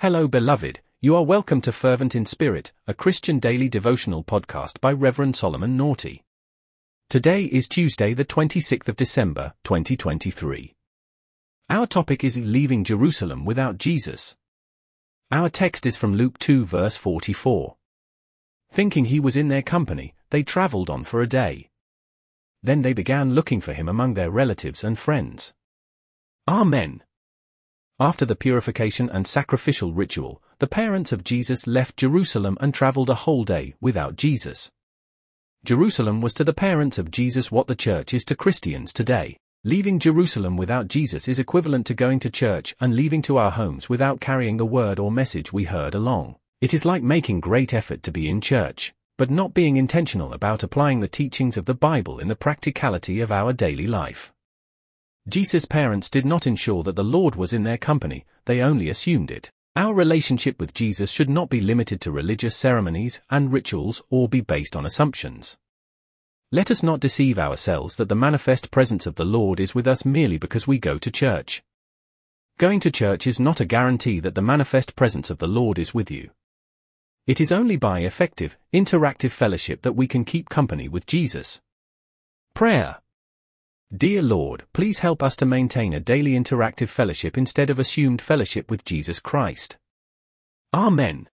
Hello, beloved. You are welcome to Fervent in Spirit, a Christian daily devotional podcast by Reverend Solomon Naughty. Today is Tuesday, the 26th of December, 2023. Our topic is leaving Jerusalem without Jesus. Our text is from Luke 2, verse 44. Thinking he was in their company, they traveled on for a day. Then they began looking for him among their relatives and friends. Amen. After the purification and sacrificial ritual, the parents of Jesus left Jerusalem and traveled a whole day without Jesus. Jerusalem was to the parents of Jesus what the church is to Christians today. Leaving Jerusalem without Jesus is equivalent to going to church and leaving to our homes without carrying the word or message we heard along. It is like making great effort to be in church, but not being intentional about applying the teachings of the Bible in the practicality of our daily life. Jesus' parents did not ensure that the Lord was in their company, they only assumed it. Our relationship with Jesus should not be limited to religious ceremonies and rituals or be based on assumptions. Let us not deceive ourselves that the manifest presence of the Lord is with us merely because we go to church. Going to church is not a guarantee that the manifest presence of the Lord is with you. It is only by effective, interactive fellowship that we can keep company with Jesus. Prayer Dear Lord, please help us to maintain a daily interactive fellowship instead of assumed fellowship with Jesus Christ. Amen.